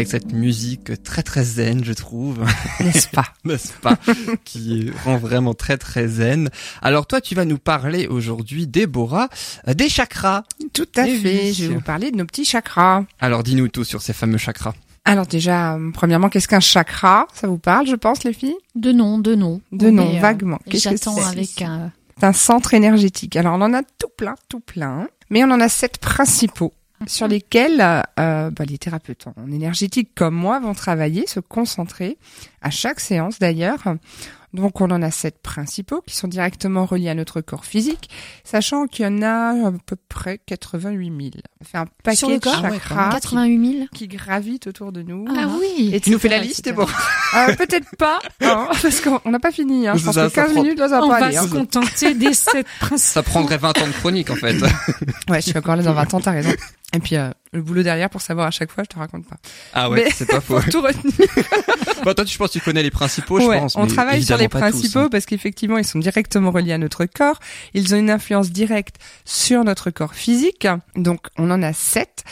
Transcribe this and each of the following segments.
avec cette musique très très zen, je trouve. N'est-ce pas N'est-ce pas Qui rend vraiment très très zen. Alors toi, tu vas nous parler aujourd'hui, Déborah, euh, des chakras. Tout à Eh fait. oui. Je vais vous parler de nos petits chakras. Alors dis-nous tout sur ces fameux chakras. Alors déjà, euh, premièrement, qu'est-ce qu'un chakra? Ça vous parle, je pense, les filles? De nom, de nom. De nom, Mais, euh, vaguement. Qu'est-ce que J'attends c'est? avec un... C'est un centre énergétique. Alors on en a tout plein, tout plein, mais on en a sept principaux sur lesquels euh, bah, les thérapeutes en énergétique comme moi vont travailler, se concentrer à chaque séance d'ailleurs. Donc on en a sept principaux qui sont directement reliés à notre corps physique, sachant qu'il y en a à peu près 88 000. Ça fait un paquet Sur le de corps Ah ouais, quand chakras qui, 88 000 qui gravitent autour de nous. Ah oui Et Tu nous fais la liste, etc. Déborah Euh, Peut-être pas, hein, parce qu'on n'a pas fini. Hein. Je pense ça, que ça 15 prend- minutes, là, ça va On pas va aller. hein. se contenter des sept principes. Ça prendrait 20 ans de chronique en fait. Ouais, je suis encore là dans 20 ans, t'as raison. Et puis, euh, le boulot derrière pour savoir à chaque fois, je te raconte pas. Ah ouais, c'est pas faux. Tout retenir. Bon, toi, tu- je pense que tu connais les principaux, je Ouais, pense. on mais travaille sur les tous, principaux hein. parce qu'effectivement, ils sont directement reliés à notre corps. Ils ont une influence directe sur notre corps physique. Donc, on en a sept.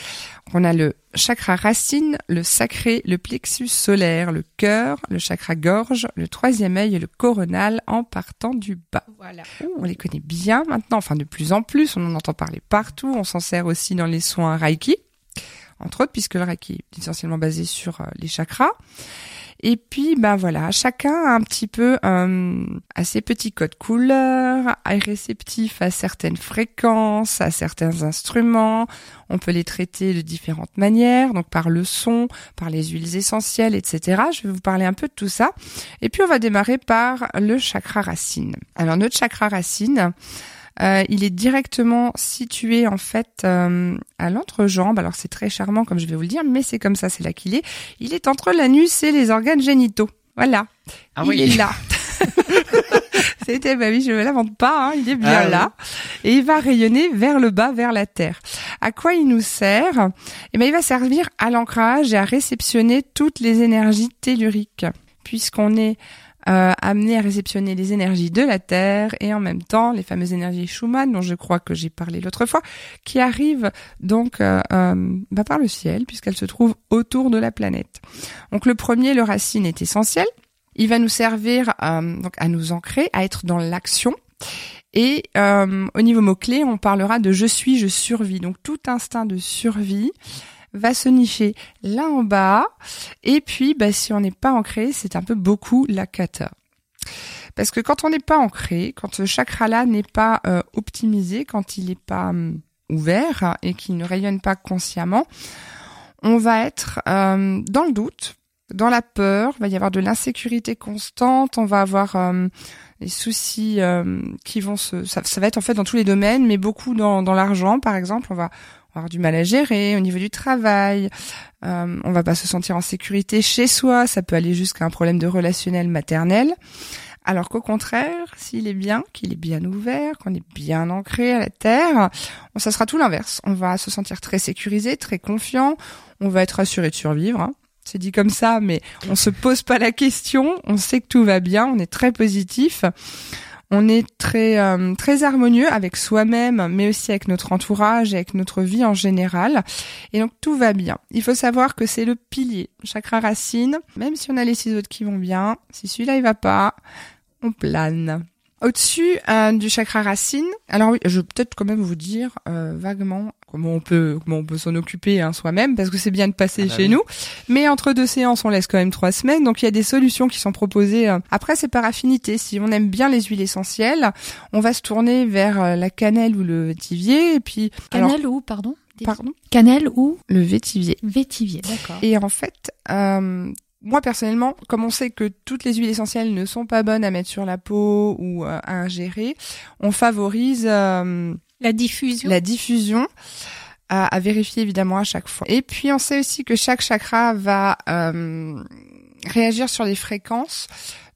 On a le chakra racine, le sacré, le plexus solaire, le cœur, le chakra gorge, le troisième œil et le coronal en partant du bas. Voilà. On les connaît bien maintenant, enfin de plus en plus, on en entend parler partout, on s'en sert aussi dans les soins Reiki, entre autres, puisque le Reiki est essentiellement basé sur euh, les chakras. Et puis, ben voilà, chacun a un petit peu euh, à ses petits codes couleurs, est réceptif à certaines fréquences, à certains instruments. On peut les traiter de différentes manières, donc par le son, par les huiles essentielles, etc. Je vais vous parler un peu de tout ça. Et puis, on va démarrer par le chakra racine. Alors, notre chakra racine, euh, il est directement situé en fait euh, à l'entrejambe. Alors c'est très charmant comme je vais vous le dire, mais c'est comme ça, c'est là qu'il est. Il est entre l'anus et les organes génitaux. Voilà, Ah il oui. est là. C'était, bah oui, je ne l'invente pas, hein, il est bien Ah oui. là. Et il va rayonner vers le bas, vers la terre. À quoi il nous sert? Eh ben, il va servir à l'ancrage et à réceptionner toutes les énergies telluriques, puisqu'on est euh, à réceptionner les énergies de la Terre et en même temps les fameuses énergies Schumann dont je crois que j'ai parlé l'autre fois, qui arrivent donc euh, euh, bah, par le ciel puisqu'elles se trouvent autour de la planète. Donc le premier, le racine, est essentiel. Il va nous servir euh, donc à nous ancrer, à être dans l'action. Et euh, au niveau mot-clé, on parlera de je suis, je survis. Donc tout instinct de survie va se nicher là en bas. Et puis, bah, si on n'est pas ancré, c'est un peu beaucoup la kata. Parce que quand on n'est pas ancré, quand ce chakra-là n'est pas euh, optimisé, quand il n'est pas hum, ouvert et qu'il ne rayonne pas consciemment, on va être euh, dans le doute, dans la peur, il va y avoir de l'insécurité constante, on va avoir euh, des soucis euh, qui vont se... Ça, ça va être en fait dans tous les domaines, mais beaucoup dans, dans l'argent, par exemple, on va avoir du mal à gérer au niveau du travail, euh, on va pas se sentir en sécurité chez soi, ça peut aller jusqu'à un problème de relationnel maternel. Alors qu'au contraire, s'il est bien, qu'il est bien ouvert, qu'on est bien ancré à la terre, ça sera tout l'inverse. On va se sentir très sécurisé, très confiant, on va être assuré de survivre. hein. C'est dit comme ça, mais on se pose pas la question, on sait que tout va bien, on est très positif. On est très euh, très harmonieux avec soi-même, mais aussi avec notre entourage et avec notre vie en général. Et donc tout va bien. Il faut savoir que c'est le pilier, chakra racine. Même si on a les six autres qui vont bien, si celui-là il va pas, on plane. Au-dessus euh, du chakra racine, alors oui, je vais peut-être quand même vous dire euh, vaguement comment on peut comment on peut s'en occuper hein, soi-même parce que c'est bien de passer Ah bah chez oui. nous. Mais entre deux séances, on laisse quand même trois semaines, donc il y a des solutions qui sont proposées. euh. Après, c'est par affinité. Si on aime bien les huiles essentielles, on va se tourner vers euh, la cannelle ou le vétivier, et puis alors, Cannelle ou, pardon pardon, Cannelle ou le vétivier. vétivier, d'accord. Et en fait, euh, moi personnellement, comme on sait que toutes les huiles essentielles ne sont pas bonnes à mettre sur la peau ou euh, à ingérer, on favorise euh, La diffusion. la diffusion à, à vérifier évidemment à chaque fois. Et puis on sait aussi que chaque chakra va euh, réagir sur les fréquences.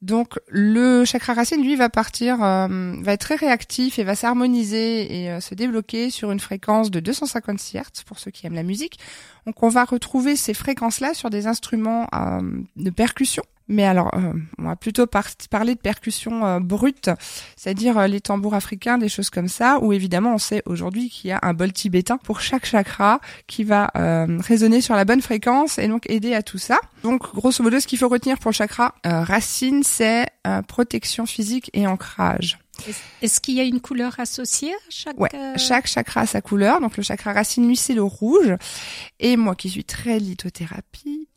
Donc le chakra racine, lui, va partir, euh, va être très réactif et va s'harmoniser et euh, se débloquer sur une fréquence de 256 Hz pour ceux qui aiment la musique. Donc on va retrouver ces fréquences-là sur des instruments euh, de percussion. Mais alors, euh, on va plutôt par- parler de percussions euh, brutes, c'est-à-dire euh, les tambours africains, des choses comme ça, où évidemment on sait aujourd'hui qu'il y a un bol tibétain pour chaque chakra qui va euh, résonner sur la bonne fréquence et donc aider à tout ça. Donc, grosso modo, ce qu'il faut retenir pour le chakra euh, racine, c'est euh, protection physique et ancrage. Est-ce qu'il y a une couleur associée à chaque Ouais, chaque chakra a sa couleur. Donc le chakra racine, lui, c'est le rouge. Et moi qui suis très lithothérapie,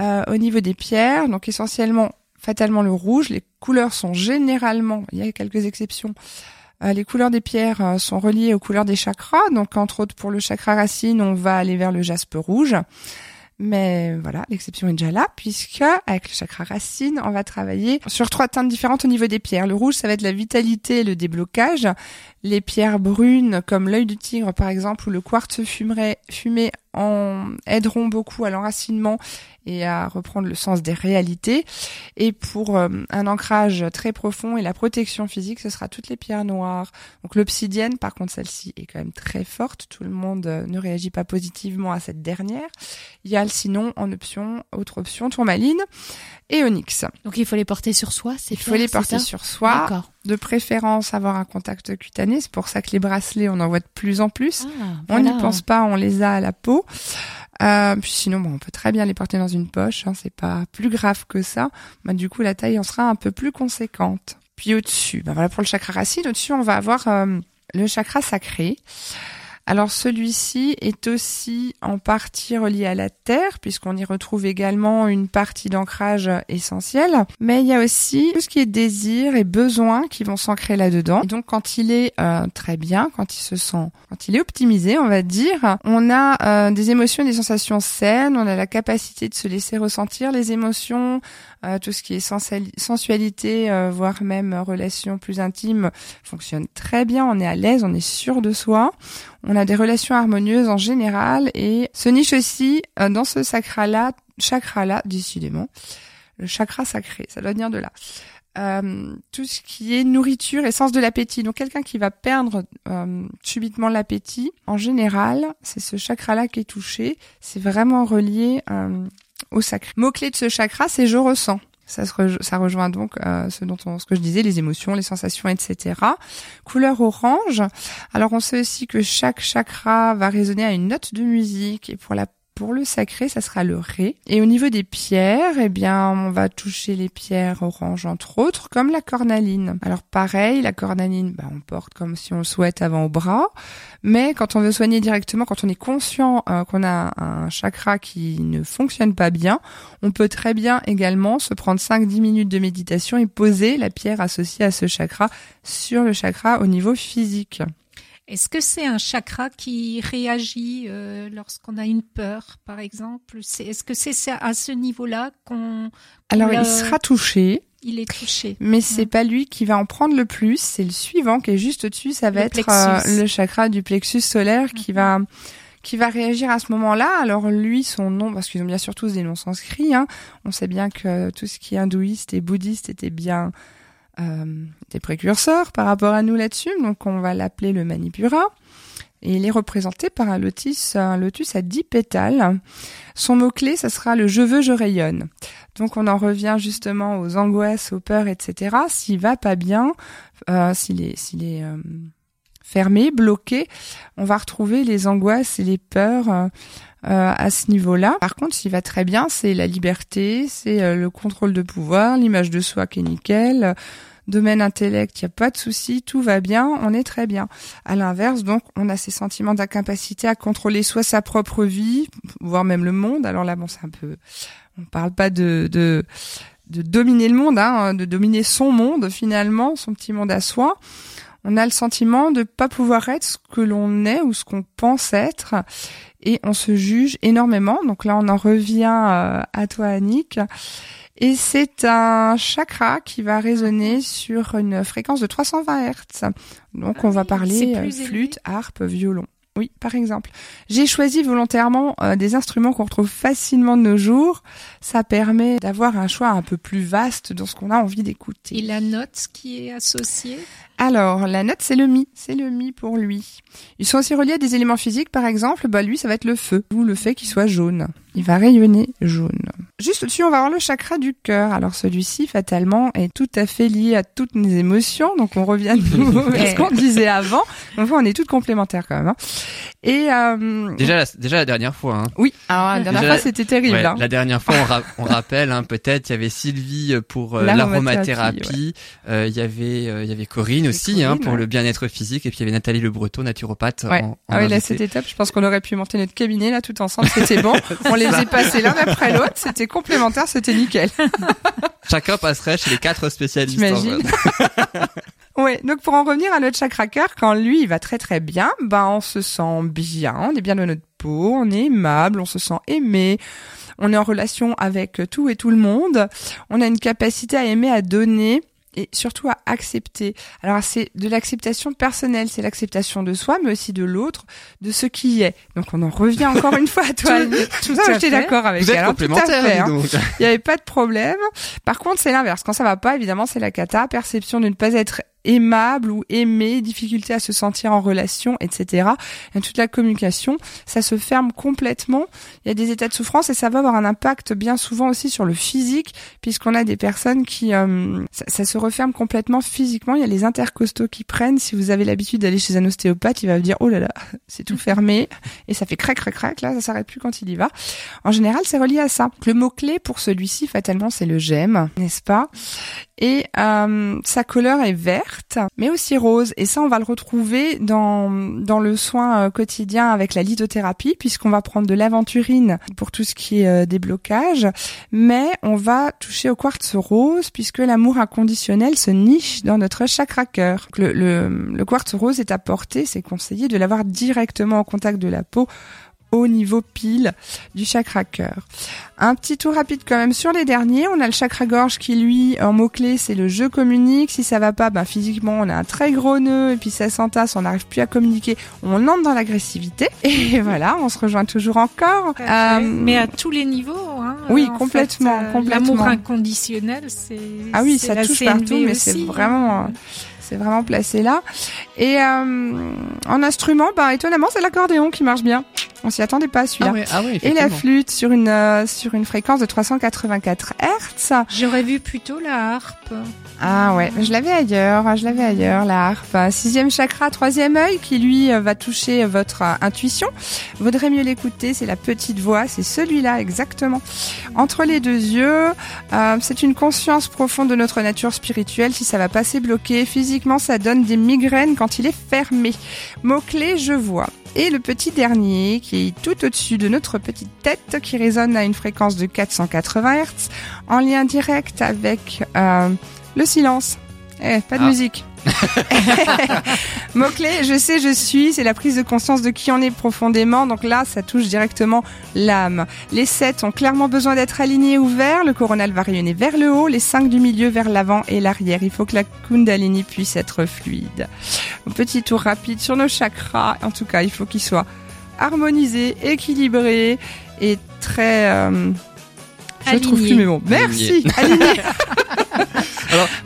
euh, au niveau des pierres, donc essentiellement, fatalement le rouge. Les couleurs sont généralement, il y a quelques exceptions, euh, les couleurs des pierres euh, sont reliées aux couleurs des chakras. Donc entre autres pour le chakra racine, on va aller vers le jaspe rouge. Mais voilà, l'exception est déjà là, puisque avec le chakra racine, on va travailler sur trois teintes différentes au niveau des pierres. Le rouge, ça va être la vitalité et le déblocage. Les pierres brunes, comme l'œil du tigre par exemple, ou le quartz fumé, en aideront beaucoup à l'enracinement et à reprendre le sens des réalités. Et pour euh, un ancrage très profond et la protection physique, ce sera toutes les pierres noires. Donc l'obsidienne, par contre, celle-ci est quand même très forte. Tout le monde euh, ne réagit pas positivement à cette dernière. Il y a sinon en option, autre option, tourmaline et onyx. Donc il faut les porter sur soi, c'est Il faut les porter sur soi, D'accord. De préférence avoir un contact cutané. C'est pour ça que les bracelets, on en voit de plus en plus. Ah, On n'y pense pas, on les a à la peau. Euh, puis sinon, bon, on peut très bien les porter dans une poche. Hein, c'est pas plus grave que ça. Bah, du coup, la taille en sera un peu plus conséquente. Puis au-dessus, bah, voilà pour le chakra racine. Au-dessus, on va avoir euh, le chakra sacré. Alors celui-ci est aussi en partie relié à la terre, puisqu'on y retrouve également une partie d'ancrage essentielle. Mais il y a aussi tout ce qui est désir et besoin qui vont s'ancrer là-dedans. Donc quand il est euh, très bien, quand il se sent, quand il est optimisé, on va dire, on a euh, des émotions et des sensations saines, on a la capacité de se laisser ressentir les émotions, euh, tout ce qui est sensualité, euh, voire même relations plus intimes, fonctionne très bien. On est à l'aise, on est sûr de soi. On a des relations harmonieuses en général et se niche aussi euh, dans ce chakra-là, chakra-là, décidément, le chakra sacré, ça doit venir de là. Euh, tout ce qui est nourriture et sens de l'appétit. Donc quelqu'un qui va perdre euh, subitement l'appétit, en général, c'est ce chakra-là qui est touché. C'est vraiment relié euh, au sacré. Mot clé de ce chakra, c'est je ressens. Ça, se ça rejoint donc euh, ce dont on, ce que je disais, les émotions, les sensations, etc. Couleur orange. Alors on sait aussi que chaque chakra va résonner à une note de musique et pour la pour le sacré, ça sera le ré. Et au niveau des pierres, eh bien, on va toucher les pierres oranges entre autres, comme la cornaline. Alors pareil, la cornaline, bah, on porte comme si on le souhaite avant au bras. Mais quand on veut soigner directement, quand on est conscient euh, qu'on a un chakra qui ne fonctionne pas bien, on peut très bien également se prendre 5-10 minutes de méditation et poser la pierre associée à ce chakra sur le chakra au niveau physique. Est-ce que c'est un chakra qui réagit euh, lorsqu'on a une peur, par exemple? C'est- Est-ce que c'est à ce niveau-là qu'on Alors Le- il sera touché, il est touché. Mais c'est pas lui qui va en prendre le plus, c'est le suivant qui est juste au-dessus, ça va Le être euh, le chakra du plexus solaire qui Mhm. va qui va réagir à ce moment-là. Alors lui, son nom, parce qu'ils ont bien sûr tous des noms sanscrits, hein, on sait bien que tout ce qui est hindouiste et bouddhiste était bien des précurseurs par rapport à nous là-dessus, donc on va l'appeler le Manipura. Et il est représenté par un lotus, un lotus à dix pétales. Son mot-clé, ça sera le je veux, je rayonne. Donc on en revient justement aux angoisses, aux peurs, etc. S'il va pas bien, euh, s'il est, s'il est euh, fermé, bloqué, on va retrouver les angoisses et les peurs euh, à ce niveau-là. Par contre, s'il va très bien, c'est la liberté, c'est euh, le contrôle de pouvoir, l'image de soi qui est nickel. Domaine intellect, il n'y a pas de souci, tout va bien, on est très bien. À l'inverse, donc, on a ces sentiments d'incapacité à contrôler soit sa propre vie, voire même le monde. Alors là, bon, c'est un peu, on parle pas de, de, de dominer le monde, hein, de dominer son monde finalement, son petit monde à soi. On a le sentiment de pas pouvoir être ce que l'on est ou ce qu'on pense être, et on se juge énormément. Donc là, on en revient euh, à toi, Annick. Et c'est un chakra qui va résonner sur une fréquence de 320 Hz. Donc Ah on va oui, parler euh, flûte, harpe, violon. Oui, par exemple. J'ai choisi volontairement euh, des instruments qu'on retrouve facilement de nos jours. Ça permet d'avoir un choix un peu plus vaste dans ce qu'on a envie d'écouter. Et la note qui est associée? Alors, la note, c'est le mi. C'est le mi pour lui. Ils sont aussi reliés à des éléments physiques, par exemple. Bah, lui, ça va être le feu. Ou le fait qu'il soit jaune. il va rayonner jaune. Juste au-dessus, on va avoir le chakra du cœur. Alors celui-ci, fatalement, est tout à fait lié à toutes nos émotions. Donc on revient de nouveau à ce qu'on disait avant. Donc on est toutes complémentaires quand même. hein. Et euh, Déjà, la, déjà la dernière fois. Hein. oui, alors la dernière Déjà, fois c'était terrible. Ouais, hein. La dernière fois, on, ra- on rappelle hein, peut-être, il y avait Sylvie pour euh, L'aromathérapie, euh, il y avait euh, il y avait Corinne aussi hein, Corinne, pour ouais. le bien-être physique, et puis il y avait Nathalie Le Breton, naturopathe. Ouais. En, en Ah oui, là c'était top. Je pense qu'on aurait pu monter notre cabinet là tout ensemble. C'était bon. On les faisait passer l'un après l'autre. C'était complémentaire. C'était nickel. Chacun passerait chez les quatre spécialistes. T'imagines. Ouais, donc pour en revenir à notre chakra cœur, quand lui il va très très bien, ben on se sent bien, on est bien dans notre peau, on est aimable, on se sent aimé, on est en relation avec tout et tout le monde, on a une capacité à aimer, à donner et surtout à accepter. Alors c'est de l'acceptation personnelle, c'est l'acceptation de soi, mais aussi de l'autre, de ce qui est. Donc on en revient encore une fois à toi. Tout Ça, à j'étais d'accord avec Vous êtes elle, hein, tout à fait, hein. Il n'y avait pas de problème. Par contre, c'est l'inverse. Quand ça va pas, évidemment, c'est la cata, perception de ne pas être aimable ou aimé, difficulté à se sentir en relation, etc. Et toute la communication, ça se ferme complètement. Il y a des états de souffrance et ça va avoir un impact bien souvent aussi sur le physique, puisqu'on a des personnes qui, euh, ça, ça se referme complètement physiquement. Il y a les intercostaux qui prennent. Si vous avez l'habitude d'aller chez un ostéopathe, il va vous dire oh là là, c'est tout fermé et ça fait crac crac crac. Là, ça s'arrête plus quand il y va. En général, c'est relié à ça. Le mot clé pour celui-ci, fatalement, c'est le j'aime, n'est-ce pas? Et euh, sa couleur est verte, mais aussi rose. Et ça, on va le retrouver dans dans le soin euh, quotidien avec la lithothérapie, puisqu'on va prendre de l'aventurine pour tout ce qui est euh, déblocage, mais on va toucher au quartz rose, puisque l'amour inconditionnel se niche dans notre chakra cœur. Le, le, le quartz rose est apporté, c'est conseillé de l'avoir directement au contact de la peau au niveau pile du chakra cœur. Un petit tour rapide quand même sur les derniers. On a le chakra gorge qui lui, en mots-clés, c'est le je communique. Si ça va pas, ben physiquement, on a un très gros nœud et puis ça s'entasse, on n'arrive plus à communiquer. On entre dans l'agressivité. Et voilà, on se rejoint toujours encore. Euh, Mais à tous les niveaux. Hein, oui, en complètement, fait, euh, complètement. L'amour inconditionnel, c'est. Ah oui, ça la touche CNV partout, mais c'est aussi, vraiment, hein. C'est vraiment placé là. Et euh, en instrument, ben étonnamment, c'est l'accordéon qui marche bien. On s'y attendait pas à celui-là. Ah ah Et la flûte sur une euh, sur une fréquence de 384 Hertz. J'aurais vu plutôt la harpe. Ah ouais, je l'avais ailleurs, je l'avais ailleurs, la harpe. Sixième chakra, troisième œil, qui lui euh, va toucher votre euh, intuition. Vaudrait mieux l'écouter, c'est la petite voix, c'est celui-là exactement. Entre les deux yeux, euh, c'est une conscience profonde de notre nature spirituelle. Si ça va pas c'est bloqué, physiquement ça donne des migraines quand il est fermé. Mot-clé, je vois. Et le petit dernier, qui est tout au-dessus de notre petite tête, qui résonne à une fréquence de 480 Hz, en lien direct avec euh, le silence. Eh, pas de Ah. musique. Mot-clé, je sais, je suis, c'est la prise de conscience de qui on est profondément. Donc là, ça touche directement l'âme. Les sept ont clairement besoin d'être alignés ouverts. Le coronal va rayonner vers le haut, les cinq du milieu vers l'avant et l'arrière. Il faut que la kundalini puisse être fluide. Un petit tour rapide sur nos chakras. En tout cas, il faut qu'ils soient harmonisés, équilibrés et très... euh, je trouve plus mes mots. Merci.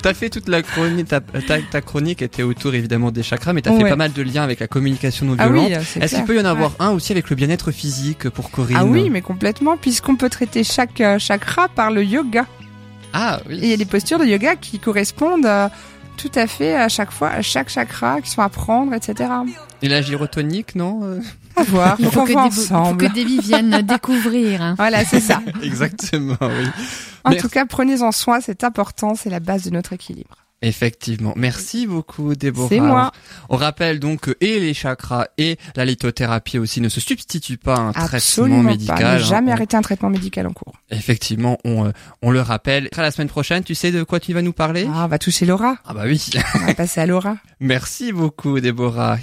T'as fait toute la chronique, ta, ta, ta chronique était autour évidemment des chakras, mais t'as fait Ouais. pas mal de liens avec la communication non Ah violente. oui, Est-ce qu'il peut y en avoir un aussi avec le bien-être physique pour Corinne Ah oui, mais complètement, puisqu'on peut traiter chaque euh, chakra par le yoga. Ah Et il oui. y a des postures de yoga qui correspondent euh, tout à fait à chaque fois, à chaque chakra, qui sont à prendre, etc. Et la gyrotonique, non Euh, À voir, Il faut faut qu'on que, il faut ensemble. que Davy vienne découvrir. hein. Voilà, c'est ça. Exactement, oui. En Merci. tout cas, prenez-en soin, c'est important, c'est la base de notre équilibre. Effectivement. Merci beaucoup, Déborah. C'est moi. On rappelle donc que et les chakras et la lithothérapie aussi ne se substituent pas à un traitement médical. pas. Ne hein. jamais On- arrêter un traitement médical en cours. Effectivement, on, euh, on le rappelle. À la semaine prochaine, tu sais de quoi tu vas nous parler? Ah, on va toucher Laura. Ah bah oui. On va passer à Laura. Merci beaucoup, Déborah.